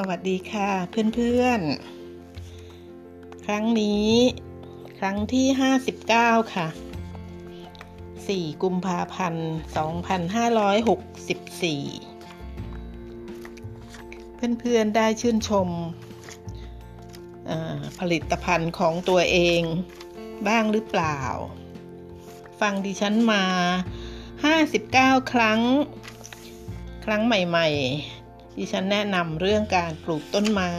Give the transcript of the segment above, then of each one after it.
สวัสดีค่ะเพื่อนๆ ครั้งนี้ ครั้งที่ 59 ค่ะ 4 กุมภาพันธ์ 2564 เพื่อนๆ ได้ชื่นชม ผลิตภัณฑ์ของตัวเองบ้างหรือเปล่า ฟังดิฉันมา 59 ครั้ง ครั้งใหม่ ๆ ดิฉันแนะนำเรื่องการปลูกต้นไม้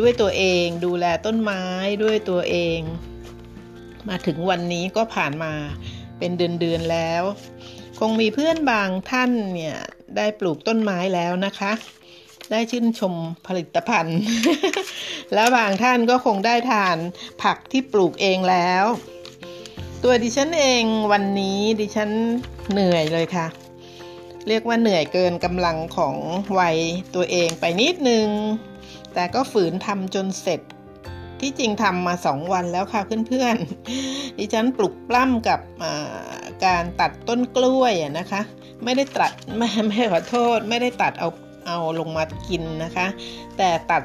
ด้วยตัวเองดูแลต้นไม้ด้วยตัวเอง มาถึงวันนี้ก็ผ่านมาเป็นเดือนๆแล้ว คงมีเพื่อนบางท่านเนี่ยได้ปลูกต้นไม้แล้วนะคะ ได้ชื่นชมผลิตภัณฑ์ แล้วบางท่านก็คงได้ทานผักที่ปลูกเองแล้ว ตัวดิฉันเองวันนี้ดิฉันเหนื่อยเลยค่ะ เรียกว่าเหนื่อยเกินกำลังของวัยตัวเองไปนิดนึง แต่ก็ฝืนทำจนเสร็จ ที่จริงทำมาสองวันแล้วค่ะเพื่อนๆ ดิฉันปลุกปล้ำกับการตัดต้นกล้วยนะคะ ไม่ได้ตัดไม่ไม่ขอโทษ ไม่ได้ตัดเอาเอาลงมากินนะคะ แต่ตัด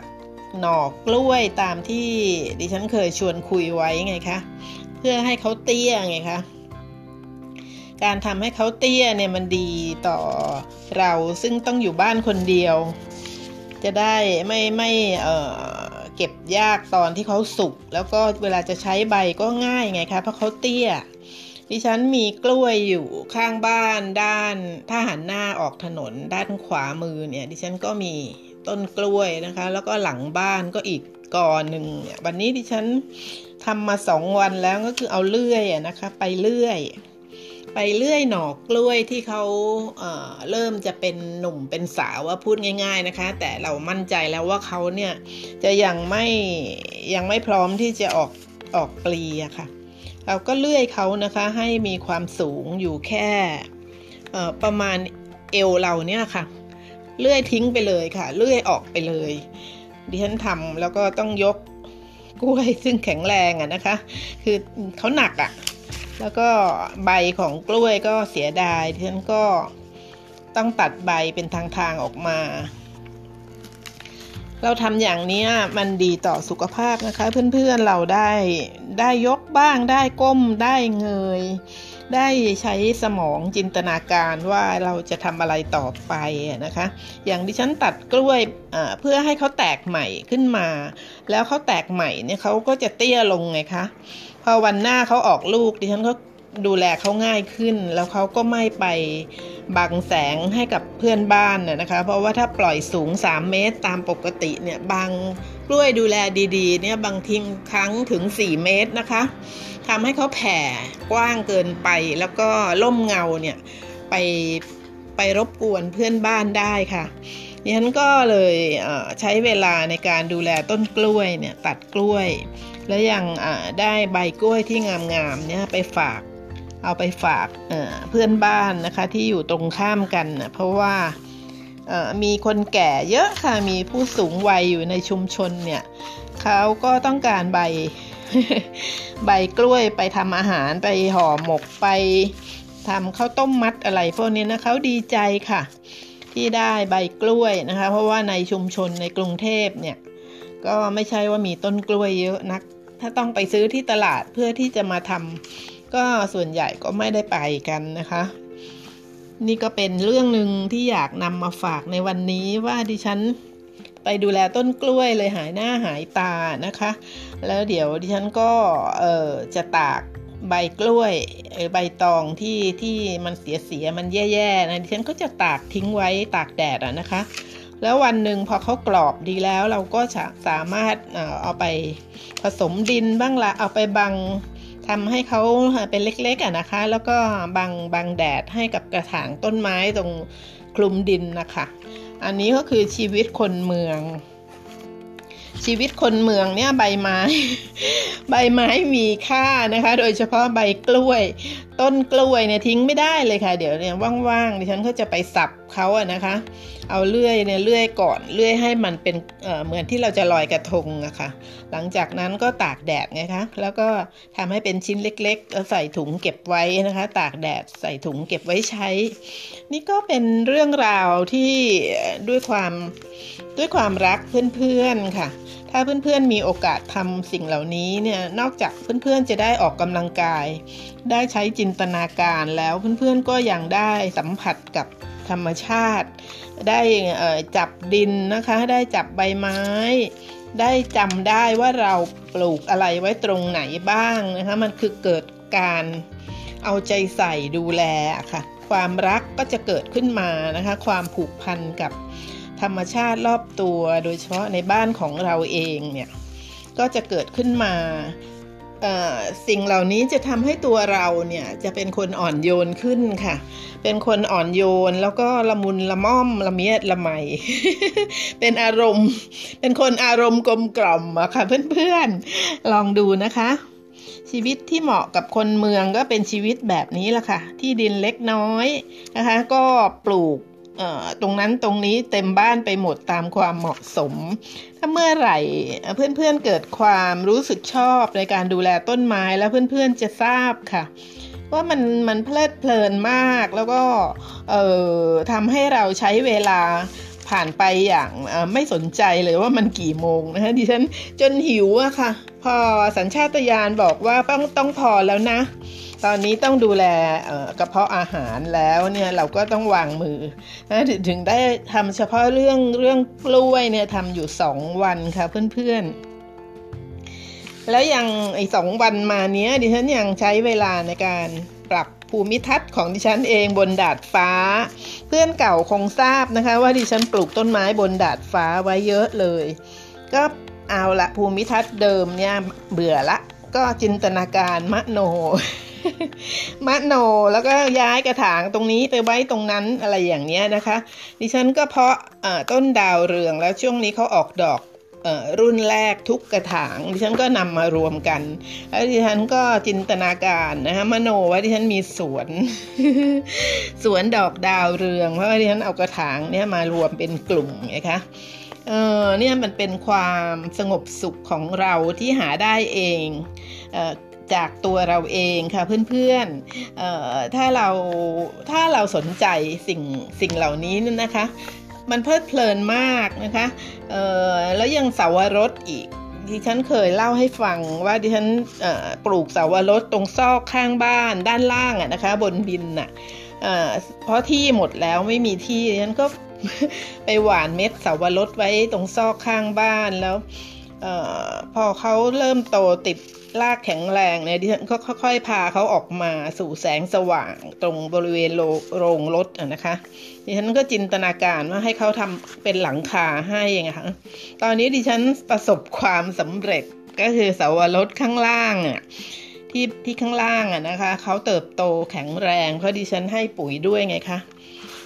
หน่อกล้วยตามที่ดิฉันเคยชวนคุยไว้ไงคะ เพื่อให้เขาเตี้ยไงคะ การทำให้เขาเตี้ยเนี่ยมันดีต่อเราซึ่งต้องอยู่บ้านคนเดียว จะได้ไม่ไม่เออเก็บยากตอนที่เขาสุก แล้วก็เวลาจะใช้ใบก็ง่ายไงคะเพราะเขาเตี้ย ดิฉันมีกล้วยอยู่ข้างบ้านด้านถ้าหันหน้าออกถนนด้านขวามือเนี่ย ดิฉันก็มีต้นกล้วยนะคะ แล้วก็หลังบ้านก็อีกกอหนึ่งวันนี้ดิฉันทำมาสองวันแล้วก็คือเอาเลื่อยนะคะ ไปเลื่อย ไปเลื่อยหนอกกล้วยที่เขาเเริ่มจะเป็นหนุ่มเป็นสาวว่าพูดง่าย ๆนะคะ แต่เรามั่นใจแล้วว่าเขาเนี่ยจะยังไม่ยังไม่พร้อมที่จะออกออกปลีอะค่ะ เราก็เลื่อยเขานะคะให้มีความสูงอยู่แค่ประมาณเอวเราเนี่ยค่ะ เลื่อยทิ้งไปเลยค่ะ เลื่อยออกไปเลย ดิฉันทำแล้วก็ต้องยกกล้วยซึ่งแข็งแรงอะนะคะ คือเขาหนักอะ แล้วก็ใบของกล้วยก็เสียดายฉันก็ต้องตัดใบเป็นทางๆออกมา เราทำอย่างนี้มันดีต่อสุขภาพนะคะ เพื่อนๆเราได้ได้ยกบ้างได้ก้มได้เงย ได้ใช้สมองจินตนาการว่าเราจะทำอะไรต่อไปนะคะ อย่างดิฉันตัดกล้วยเพื่อให้เขาแตกใหม่ขึ้นมา แล้วเขาแตกใหม่เนี่ยเขาก็จะเตี้ยลงไงคะ พอวันหน้าเขาออกลูกดิฉันก็ดูแลเขาง่ายขึ้น แล้วเขาก็ไม่ไปบังแสงให้กับเพื่อนบ้านน่นะคะ เพราะว่าถ้าปล่อยสูง 3 เมตรตามปกติเนี่ยบางกล้วยดูแลดีๆ เนี่ยบางทิ้งครั้งถึง 4 เมตรนะคะทำให้เขาแผ่กว้างเกินไปแล้วก็ล่มเงาเนี่ยไปไปรบกวนเพื่อนบ้านได้ค่ะดิฉันก็เลยใช้เวลาในการดูแลต้นกล้วยเนี่ยตัดกล้วย แล้วยังได้ใบกล้วยที่งามๆเนี่ยไปฝากเอาไปฝากเพื่อนบ้านนะคะที่อยู่ตรงข้ามกันนะเพราะว่ามีคนแก่เยอะค่ะมีผู้สูงวัยอยู่ในชุมชนเนี่ยเขาก็ต้องการใบใบกล้วยไปทำอาหารไปห่อหมกไปทำข้าวต้มมัดอะไรพวกนี้นะเขาดีใจค่ะ ที่ได้ใบกล้วยนะคะ เพราะว่าในชุมชนในกรุงเทพเนี่ยก็ไม่ใช่ว่ามีต้นกล้วยเยอะนัก ถ้าต้องไปซื้อที่ตลาดเพื่อที่จะมาทำก็ส่วนใหญ่ก็ไม่ได้ไปกันนะคะ นี่ก็เป็นเรื่องหนึ่งที่อยากนำมาฝากในวันนี้ว่าดิฉันไปดูแลต้นกล้วยเลยหายหน้าหายตานะคะ แล้วเดี๋ยวดิฉันก็เออจะตากใบกล้วยใบตองที่ที่มันเสียเสียมันแย่ๆนะดิฉันก็จะตากทิ้งไว้ตากแดดอะนะคะ แล้ววันหนึ่งพอเขากรอบดีแล้วเราก็จะสามารถเอาไปผสมดินบ้างละเอาไปบังทำให้เขาเป็นเล็กๆอะนะคะ แล้วก็บังบังแดดให้กับกระถางต้นไม้ตรงคลุมดินนะคะ อันนี้ก็คือชีวิตคนเมือง ชีวิตคนเมืองเนี่ยใบไม้ ใบไม้มีค่านะคะ โดยเฉพาะใบกล้วยต้นกล้วยเนี่ยทิ้งไม่ได้เลยค่ะ เดี๋ยวเนี่ยว่างๆดิฉันก็จะไปสับเขาอะนะคะ เอาเลื่อยเนี่ยเลื่อยก่อนเลื่อยให้มันเป็นเเหมือนที่เราจะลอยกระทงอะคะ่ะ หลังจากนั้นก็ตากแดดไงคะแล้วก็ทำให้เป็นชิ้นเล็กๆแล้วใส่ถุงเก็บไว้นะคะ ตากแดดใส่ถุงเก็บไว้ใช้ นี่ก็เป็นเรื่องราวที่ด้วยความด้วยความรักเพื่อนๆค่ะ ถ้าเพื่อนๆมีโอกาสทำสิ่งเหล่านี้เนี่ยนอกจากเพื่อนๆจะได้ออกกำลังกาย ได้ใช้จินตนาการแล้วเพื่อนๆก็ยังได้สัมผัสกับธรรมชาติ ได้จับดินนะคะ ได้จับใบไม้ ได้จำได้ว่าเราปลูกอะไรไว้ตรงไหนบ้างนะคะมันคือเกิดการเอาใจใส่ดูแลค่ะ ความรักก็จะเกิดขึ้นมานะคะ ความผูกพันกับ ธรรมชาติรอบตัวโดยเฉพาะในบ้านของเราเองเนี่ยก็จะเกิดขึ้นมาสิ่งเหล่านี้จะทำให้ตัวเราเนี่ยจะเป็นคนอ่อนโยนขึ้นค่ะ เป็นคนอ่อนโยนแล้วก็ละมุนละม่อมละเมียดละไม เป็นอารมณ์ เป็นคนอารมณ์กลมกล่อมอะค่ะเพื่อนๆ ลองดูนะคะ ชีวิตที่เหมาะกับคนเมืองก็เป็นชีวิตแบบนี้ละค่ะ ที่ดินเล็กน้อยนะคะ ก็ปลูก ตรงนั้นตรงนี้เต็มบ้านไปหมดตามความเหมาะสม ถ้าเมื่อไหร่เพื่อนๆเกิดความรู้สึกชอบในการดูแลต้นไม้แล้วเพื่อนๆจะทราบค่ะว่ามันมันเพลิดเพลินมากแล้วก็เอ่อทำให้เราใช้เวลาผ่านไปอย่างไม่สนใจเลยว่ามันกี่โมงนะคะดิฉันจนหิวอะค่ะ พอสัญชาตญาณบอกว่าต้องต้องพอแล้วนะ ตอนนี้ต้องดูแลกระเพาะอาหารแล้วเนี่ยเราก็ต้องวางมือนะถึงได้ทำเฉพาะเรื่องเรื่องกล้วยเนี่ยทำอยู่สองวันค่ะเพื่อนๆ แล้วยังไอ้สองวันมาเนี้ยดิฉันยังใช้เวลาในการปรับภูมิทัศน์ของดิฉันเองบนดาดฟ้า เพื่อนเก่าคงทราบนะคะ ว่าดิฉันปลูกต้นไม้บนดาดฟ้าไว้เยอะเลย ก็เอาละภูมิทัศน์เดิมเนี่ยเบื่อละก็จินตนาการมโน มโนแล้วก็ย้ายกระถางตรงนี้ไปไว้ตรงนั้นอะไรอย่างเนี้ยนะคะ ดิฉันก็เพาะต้นดาวเรืองแล้วช่วงนี้เขาออกดอกรุ่นแรกทุกกระถาง ดิฉันก็นำมารวมกัน แล้วดิฉันก็จินตนาการนะคะมโนว่าดิฉันมีสวน สวนดอกดาวเรือง เพราะว่าดิฉันเอากระถางเนี่ยมารวมเป็นกลุ่มไงคะเออเนี่ยมันเป็นความสงบสุขของเราที่หาได้เอง จากตัวเราเองค่ะเพื่อนๆถ้าเราถ้าเราสนใจสิ่งสิ่งเหล่านี้นะคะ มันเพลิดเพลินมากนะคะแล้วยังเสาวรสอีกดิฉันเคยเล่าให้ฟังว่าดิฉันปลูกเสาวรสตรงซอกข้างบ้านด้านล่างอะนะคะ บนดินน่ะเพราะที่หมดแล้วไม่มีที่ดิฉันก็ไปหว่านเม็ดเสาวรสไว้ตรงซอกข้างบ้านแล้วอพอเขาเริ่มโตติด ลากแข็งแรงเนี่ยดิฉันก็ค่อยๆ พาเขาออกมาสู่แสงสว่างตรงบริเวณโรงรถนะคะดิฉันก็จินตนาการว่าให้เขาทำเป็นหลังคาให้นะคะตอนนี้ดิฉันประสบความสำเร็จก็คือเสาวรถข้างล่างอะที่ที่ข้างล่างอะนะคะเขาเติบโตแข็งแรง เพราะดิฉันให้ปุ๋ยด้วยไงคะ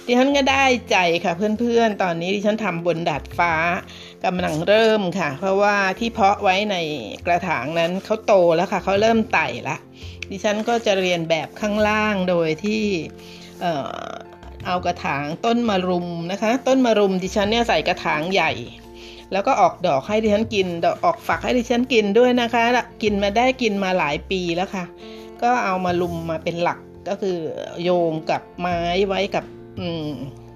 ดิฉันก็ได้ใจค่ะเพื่อนๆ ตอนนี้ดิฉันทำบนดาดฟ้า กำลังเริ่มค่ะ เพราะว่าที่เพาะไว้ในกระถางนั้นเขาโตแล้วค่ะเขาเริ่มไต่ละดิฉันก็จะเรียนแบบข้างล่างโดยที่เอากระถางต้นมะรุมนะคะ ต้นมะรุมดิฉันเนี่ยใส่กระถางใหญ่ แล้วก็ออกดอกให้ดิฉันกินดอกออกฝักให้ดิฉันกินด้วยนะคะ กินมาได้กินมาหลายปีแล้วค่ะ ก็เอามาลุมมาเป็นหลักก็คือโยงกับไม้ไว้กับ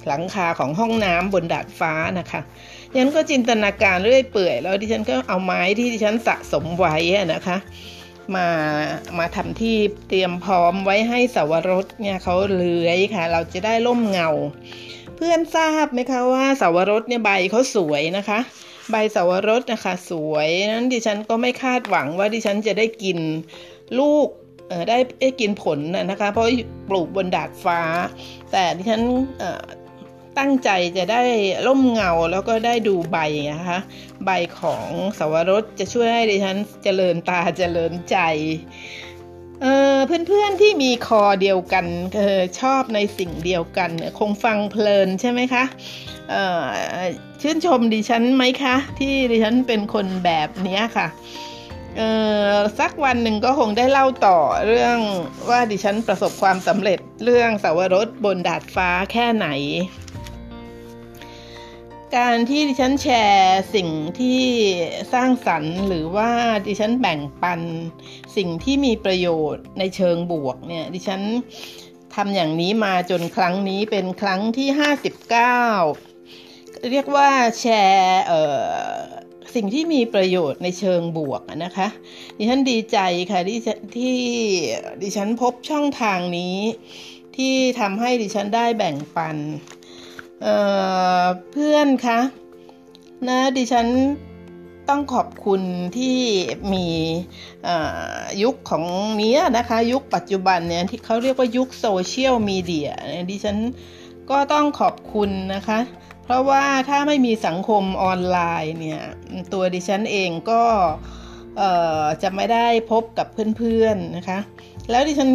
หลังคาของห้องน้ำบนดาดฟ้านะคะ ยันก็จินตนาการเรื่อยเปื่อย แล้วดิฉันก็เอาไม้ที่ดิฉันสะสมไว้นะคะ มามาทำที่เตรียมพร้อมไว้ให้สวรสเนี่ยเขาเลื้อยค่ะ เราจะได้ร่มเงา เพื่อนทราบไหมคะว่าสวรสเนี่ยใบเขาสวยนะคะ ใบสวรสนะคะสวยนั้นดิฉันก็ไม่คาดหวังว่าดิฉันจะได้กินลูกได้ได้กินผลนะคะ เพราะปลูกบนดาดฟ้า แต่ดิฉัน ตั้งใจจะได้ร่มเงาแล้วก็ได้ดูใบนะคะใบของสวรสจะช่วยให้ดิฉันเจริญตาเจริญใจเเพื่อนๆที่มีคอเดียวกันชอบในสิ่งเดียวกัน คงฟังเพลินใช่ไหมคะชื่นชมดิฉันไหมคะ ที่ดิฉันเป็นคนแบบนี้ค่ะเออสักวันหนึ่งก็คงได้เล่าต่อเรื่องว่าดิฉันประสบความสำเร็จเรื่องสาวรสบนดาดฟ้าแค่ไหน การที่ดิฉันแชร์สิ่งที่สร้างสรรค์ หรือว่าดิฉันแบ่งปันสิ่งที่มีประโยชน์ในเชิงบวกเนี่ยดิฉันทำอย่างนี้มาจนครั้งนี้เป็นครั้งที่ 59 เรียกว่าแชร์สิ่งที่มีประโยชน์ในเชิงบวกนะคะ ดิฉันดีใจค่ะที่ที่ดิฉันพบช่องทางนี้ ที่ทำให้ดิฉันได้แบ่งปัน เเพื่อนคะนะดิฉันต้องขอบคุณที่มียุคของนี้นะคะ ยุคปัจจุบันเนี่ยที่เขาเรียกว่ายุคโซเชียลมีเดียดิฉันก็ต้องขอบคุณนะคะ เพราะว่าถ้าไม่มีสังคมออนไลน์เนี่ย ตัวดิฉันเองก็จะไม่ได้พบกับเพื่อนๆนะคะ แล้วดิฉัน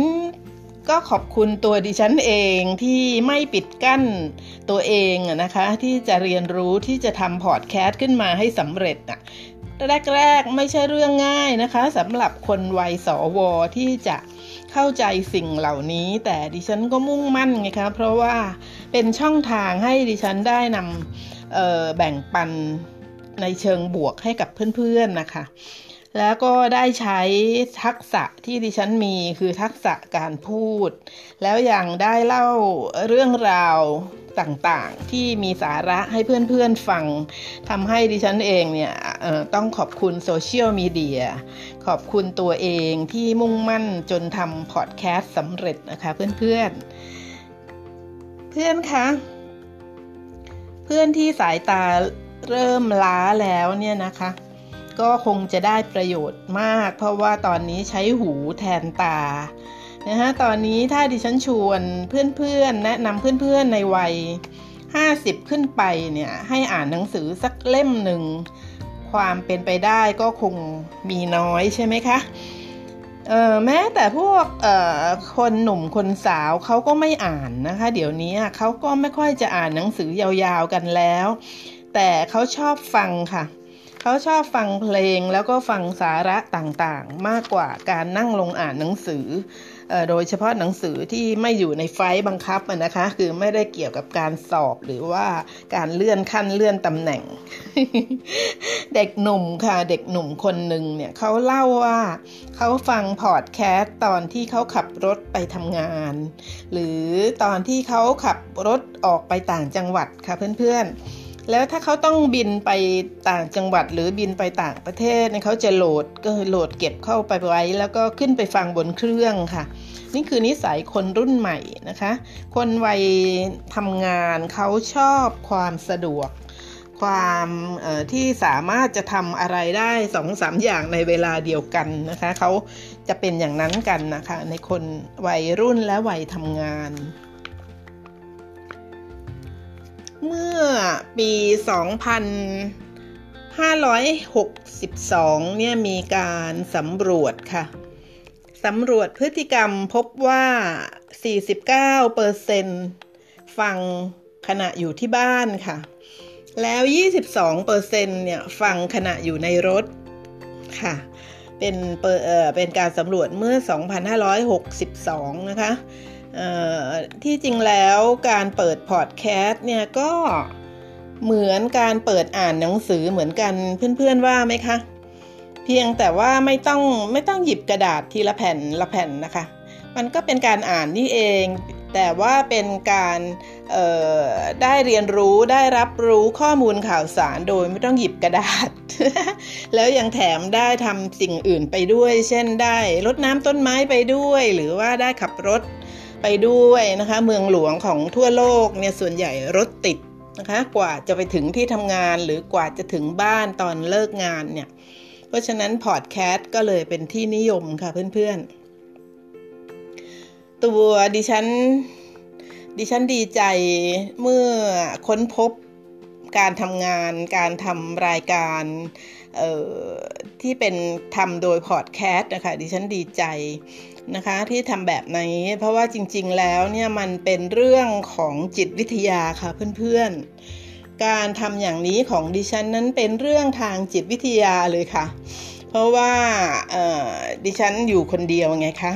ก็ขอบคุณตัวดิฉันเองที่ไม่ปิดกั้นตัวเองนะคะ ที่จะเรียนรู้ที่จะทำพอดแคสต์ขึ้นมาให้สำเร็จอะแรกๆ ไม่ใช่เรื่องง่ายนะคะสำหรับคนวัยสวที่จะเข้าใจสิ่งเหล่านี้ แต่ดิฉันก็มุ่งมั่นไงคะเพราะว่าเป็นช่องทางให้ดิฉันได้นำแบ่งปันในเชิงบวกให้กับเพื่อนๆนะคะ แล้วก็ได้ใช้ทักษะที่ดิฉันมีคือทักษะการพูด แล้วยังได้เล่าเรื่องราวต่างๆ ที่มีสาระให้เพื่อนๆฟังทำให้ดิฉันเองเนี่ยต้องขอบคุณโซเชียลมีเดียขอบคุณตัวเองที่มุ่งมั่นจนทำพอดแคสต์สำเร็จนะคะเพื่อนๆ เพื่อนคะเพื่อนที่สายตาเริ่มล้าแล้วเนี่ยนะคะ ก็คงจะได้ประโยชน์มาก เพราะว่าตอนนี้ใช้หูแทนตานะฮะตอนนี้ถ้าดิฉันชวนเพื่อนๆ แนะนำเพื่อนๆในวัย 50 ขึ้นไปเนี่ยให้อ่านหนังสือสักเล่มหนึ่ง ความเป็นไปได้ก็คงมีน้อยใช่ไหมคะแม้แต่พวกคนหนุ่มคนสาวเขาก็ไม่อ่านนะคะ เดี๋ยวนี้เขาก็ไม่ค่อยจะอ่านหนังสือยาวๆกันแล้ว แต่เขาชอบฟังค่ะ เขาชอบฟังเพลงแล้วก็ฟังสาระต่างๆ มากกว่าการนั่งลงอ่านหนังสือ โดยเฉพาะหนังสือที่ไม่อยู่ในไฟบังคับนะคะ คือไม่ได้เกี่ยวกับการสอบหรือว่าการเลื่อนขั้นเลื่อนตำแหน่ง เด็กหนุ่มค่ะ เด็กหนุ่มคนหนึ่งเนี่ยเขาเล่าว่าเขาฟังพอดแคสต์ตอนที่เขาขับรถไปทำงาน หรือตอนที่เขาขับรถออกไปต่างจังหวัดค่ะเพื่อนๆ แล้วถ้าเขาต้องบินไปต่างจังหวัดหรือบินไปต่างประเทศเขาจะโหลดก็โหลดเก็บเข้าไปไว้ แล้วก็ขึ้นไปฟังบนเครื่องค่ะ นี่คือนิสัยคนรุ่นใหม่นะคะ คนวัยทำงานเขาชอบความสะดวก ความที่สามารถจะทำอะไรได้สองสามอย่างในเวลาเดียวกันนะคะเขาจะเป็นอย่างนั้นกันนะคะ ในคนวัยรุ่นและวัยทำงาน เมื่อปี 2562 เนี่ยมีการสำรวจค่ะสำรวจพฤติกรรมพบว่า 49%ฟังขณะอยู่ที่บ้านค่ะ แล้ว 22%เนี่ยฟังขณะอยู่ในรถค่ะ เป็นเเป็นการสำรวจเมื่อ 2562 นะคะ ที่จริงแล้วการเปิดพอดแคสต์เนี่ยก็เหมือนการเปิดอ่านหนังสือเหมือนกันเพื่อนๆว่าไหมคะ เพียงแต่ว่าไม่ต้องไม่ต้องหยิบกระดาษทีละแผ่นละแผ่นนะคะ มันก็เป็นการอ่านนี่เอง แต่ว่าเป็นการได้เรียนรู้ได้รับรู้ข้อมูลข่าวสารโดยไม่ต้องหยิบกระดาษ แล้วยังแถมได้ทำสิ่งอื่นไปด้วย เช่นได้รดน้ำต้นไม้ไปด้วย หรือว่าได้ขับรถ ไปด้วยนะคะ เมืองหลวงของทั่วโลกเนี่ยส่วนใหญ่รถติดนะคะ กว่าจะไปถึงที่ทำงานหรือกว่าจะถึงบ้านตอนเลิกงานเนี่ย เพราะฉะนั้นพอดแคสต์ก็เลยเป็นที่นิยมค่ะเพื่อนๆ ตัวดิฉันดิฉันดีใจเมื่อค้นพบการทำงานการทำรายการ ที่เป็นทำโดยพอดแคสต์นะคะดิฉันดีใจนะคะที่ทำแบบนี้ เพราะว่าจริงๆแล้วเนี่ยมันเป็นเรื่องของจิตวิทยาค่ะเพื่อนๆ การทำอย่างนี้ของดิฉันนั้นเป็นเรื่องทางจิตวิทยาเลยค่ะ เพราะว่าดิฉันอยู่คนเดียวไงคะ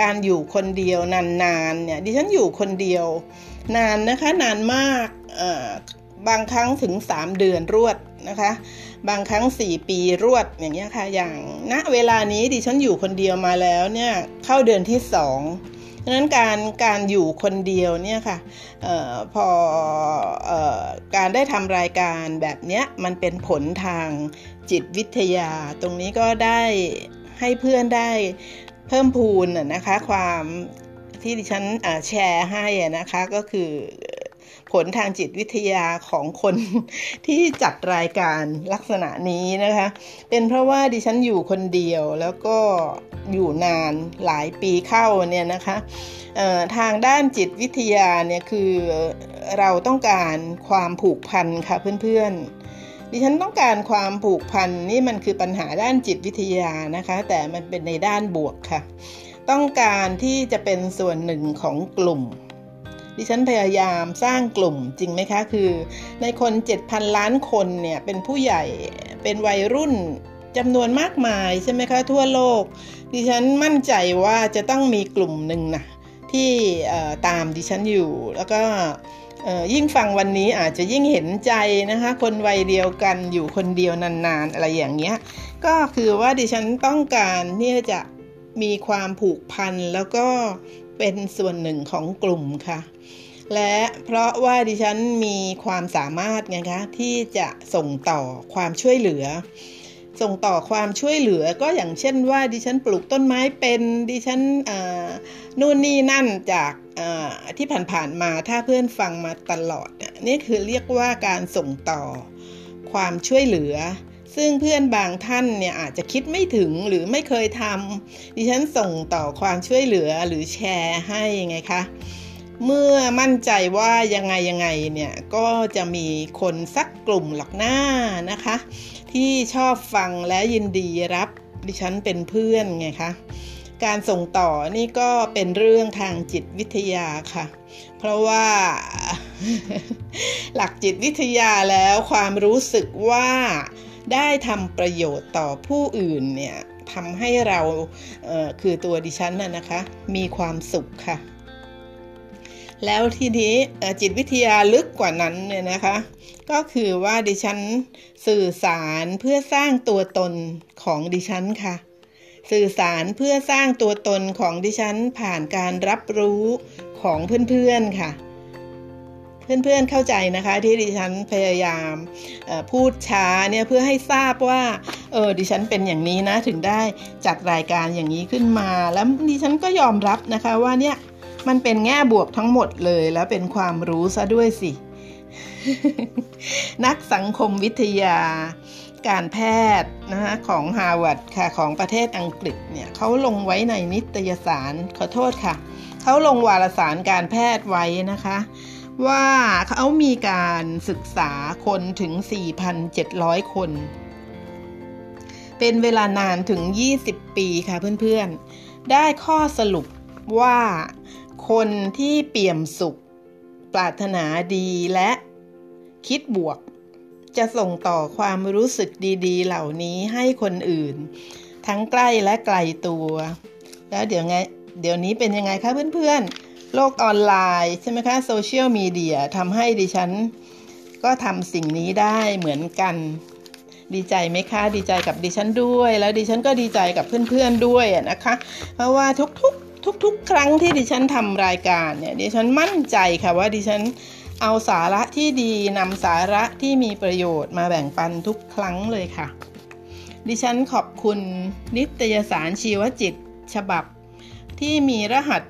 การอยู่คนเดียวนานๆเนี่ยดิฉันอยู่คนเดียวนานนะคะนานมากบางครั้งถึง 3 เดือนรวดนะคะ บางครั้ง 4 ปีรวดอย่างเงี้ยค่ะ อย่างณเวลานี้ดิฉันอยู่คนเดียวมาแล้วเนี่ยเข้าเดือนที่2ดังนั้นการการอยู่คนเดียวเนี่ยค่ะออพอออการได้ทำรายการแบบเนี้ยมันเป็นผลทางจิตวิทยา ตรงนี้ก็ได้ให้เพื่อนได้เพิ่มพูนนะคะความที่ดิฉันแชร์ให้นะคะก็คือ ผลทางจิตวิทยาของคนที่จัดรายการลักษณะนี้นะคะ เป็นเพราะว่าดิฉันอยู่คนเดียวแล้วก็อยู่นานหลายปีเข้าเนี่ยนะคะทางด้านจิตวิทยาเนี่ยคือเราต้องการความผูกพันค่ะเพื่อนๆดิฉันต้องการความผูกพันนี่มันคือปัญหาด้านจิตวิทยานะคะ แต่มันเป็นในด้านบวกค่ะ ต้องการที่จะเป็นส่วนหนึ่งของกลุ่ม ดิฉันพยายามสร้างกลุ่มจริงไหมคะ คือในคน 7,000 ล้านคนเนี่ยเป็นผู้ใหญ่เป็นวัยรุ่นจำนวนมากมายใช่ไหมคะ ทั่วโลก ดิฉันมั่นใจว่าจะต้องมีกลุ่มหนึ่งนะที่ตามดิฉันอยู่ แล้วก็ยิ่งฟังวันนี้อาจจะยิ่งเห็นใจนะคะ คนวัยเดียวกันอยู่คนเดียวนานๆ อะไรอย่างเงี้ยก็คือว่าดิฉันต้องการที่จะมีความผูกพันแล้วก็ เป็นส่วนหนึ่งของกลุ่มค่ะ และเพราะว่าดิฉันมีความสามารถไงคะที่จะส่งต่อความช่วยเหลือ ส่งต่อความช่วยเหลือก็อย่างเช่นว่าดิฉันปลูกต้นไม้เป็นดิฉันนู่นนี่นั่นจากที่ผ่านๆมาถ้าเพื่อนฟังมาตลอด นี่คือเรียกว่าการส่งต่อความช่วยเหลือ ซึ่งเพื่อนบางท่านเนี่ยอาจจะคิดไม่ถึงหรือไม่เคยทำดิฉันส่งต่อความช่วยเหลือหรือแชร์ให้ไงคะเมื่อมั่นใจว่ายังไงยังไงเนี่ยก็จะมีคนสักกลุ่มหลักหน้านะคะ ที่ชอบฟังและยินดีรับดิฉันเป็นเพื่อนไงคะการส่งต่อนี่ก็เป็นเรื่องทางจิตวิทยาค่ะ เพราะว่าหลักจิตวิทยาแล้วความรู้สึกว่า ได้ทำประโยชน์ต่อผู้อื่นเนี่ยทำให้เราเคือตัวดิฉันน่ะนะคะ มีความสุขค่ะ แล้วทีนี้จิตวิทยาลึกกว่านั้นเนี่ยนะคะ ก็คือว่าดิฉันสื่อสารเพื่อสร้างตัวตนของดิฉันค่ะ สื่อสารเพื่อสร้างตัวตนของดิฉันผ่านการรับรู้ของเพื่อนๆค่ะ เพื่อนๆเข้าใจนะคะที่ดิฉันพยายามพูดช้าเนี่ยเพื่อให้ทราบว่าเออดิฉันเป็นอย่างนี้นะถึงได้จัดรายการอย่างนี้ขึ้นมา แล้วดิฉันก็ยอมรับนะคะว่าเนี่ยมันเป็นแง่บวกทั้งหมดเลยแล้วเป็นความรู้ซะด้วยสิ นักสังคมวิทยาการแพทย์นะคะของฮาร์วาร์ดค่ะของประเทศอังกฤษเนี่ยเขาลงไว้ในนิตยสารขอโทษค่ะเขาลงวารสารการแพทย์ไว้นะคะ ว่าเขามีการศึกษาคนถึง 4,700 คน เป็นเวลานานถึง 20 ปีค่ะเพื่อนๆ ได้ข้อสรุปว่าคนที่เปี่ยมสุข ปรารถนาดีและคิดบวก จะส่งต่อความรู้สึกดีๆ เหล่านี้ให้คนอื่น ทั้งใกล้และไกลตัว แล้วเดี๋ยวไงเดี๋ยวนี้เป็นยังไงคะเพื่อนๆ โลกออนไลน์ใช่ไหมคะโซเชียลมีเดียทำให้ดิฉัน ก็ทำสิ่งนี้ได้เหมือนกัน ดีใจไหมคะ ดีใจกับดิฉันด้วย แล้วดิฉันก็ดีใจกับเพื่อนๆด้วยนะคะ เพราะว่าทุกๆ ทุกๆ ครั้งที่ดิฉันทำรายการเนี่ยดิฉันมั่นใจค่ะว่าดิฉันเอาสาระที่ดีนำสาระที่มีประโยชน์มาแบ่งปันทุกครั้งเลยค่ะ ดิฉันขอบคุณนิตยสารชีวจิต ฉบับ ที่มีรหัส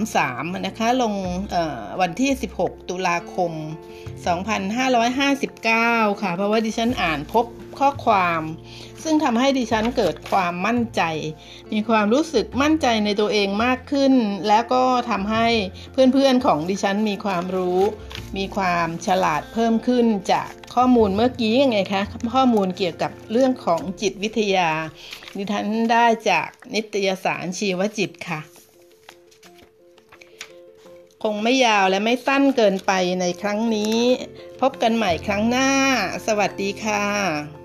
433 นะคะ ลงวันที่ 16 ตุลาคม 2559 ค่ะ เพราะว่าดิฉันอ่านพบข้อความ ซึ่งทำให้ดิฉันเกิดความมั่นใจ มีความรู้สึกมั่นใจในตัวเองมากขึ้น แล้วก็ทำให้เพื่อนๆของดิฉันมีความรู้ มีความฉลาดเพิ่มขึ้นจาก ข้อมูลเมื่อกี้ยังไงคะข้อมูลเกี่ยวกับเรื่องของจิตวิทยา ดิฉันได้จากนิตยสารชีวจิตค่ะ คงไม่ยาวและไม่สั้นเกินไปในครั้งนี้ พบกันใหม่ครั้งหน้า สวัสดีค่ะ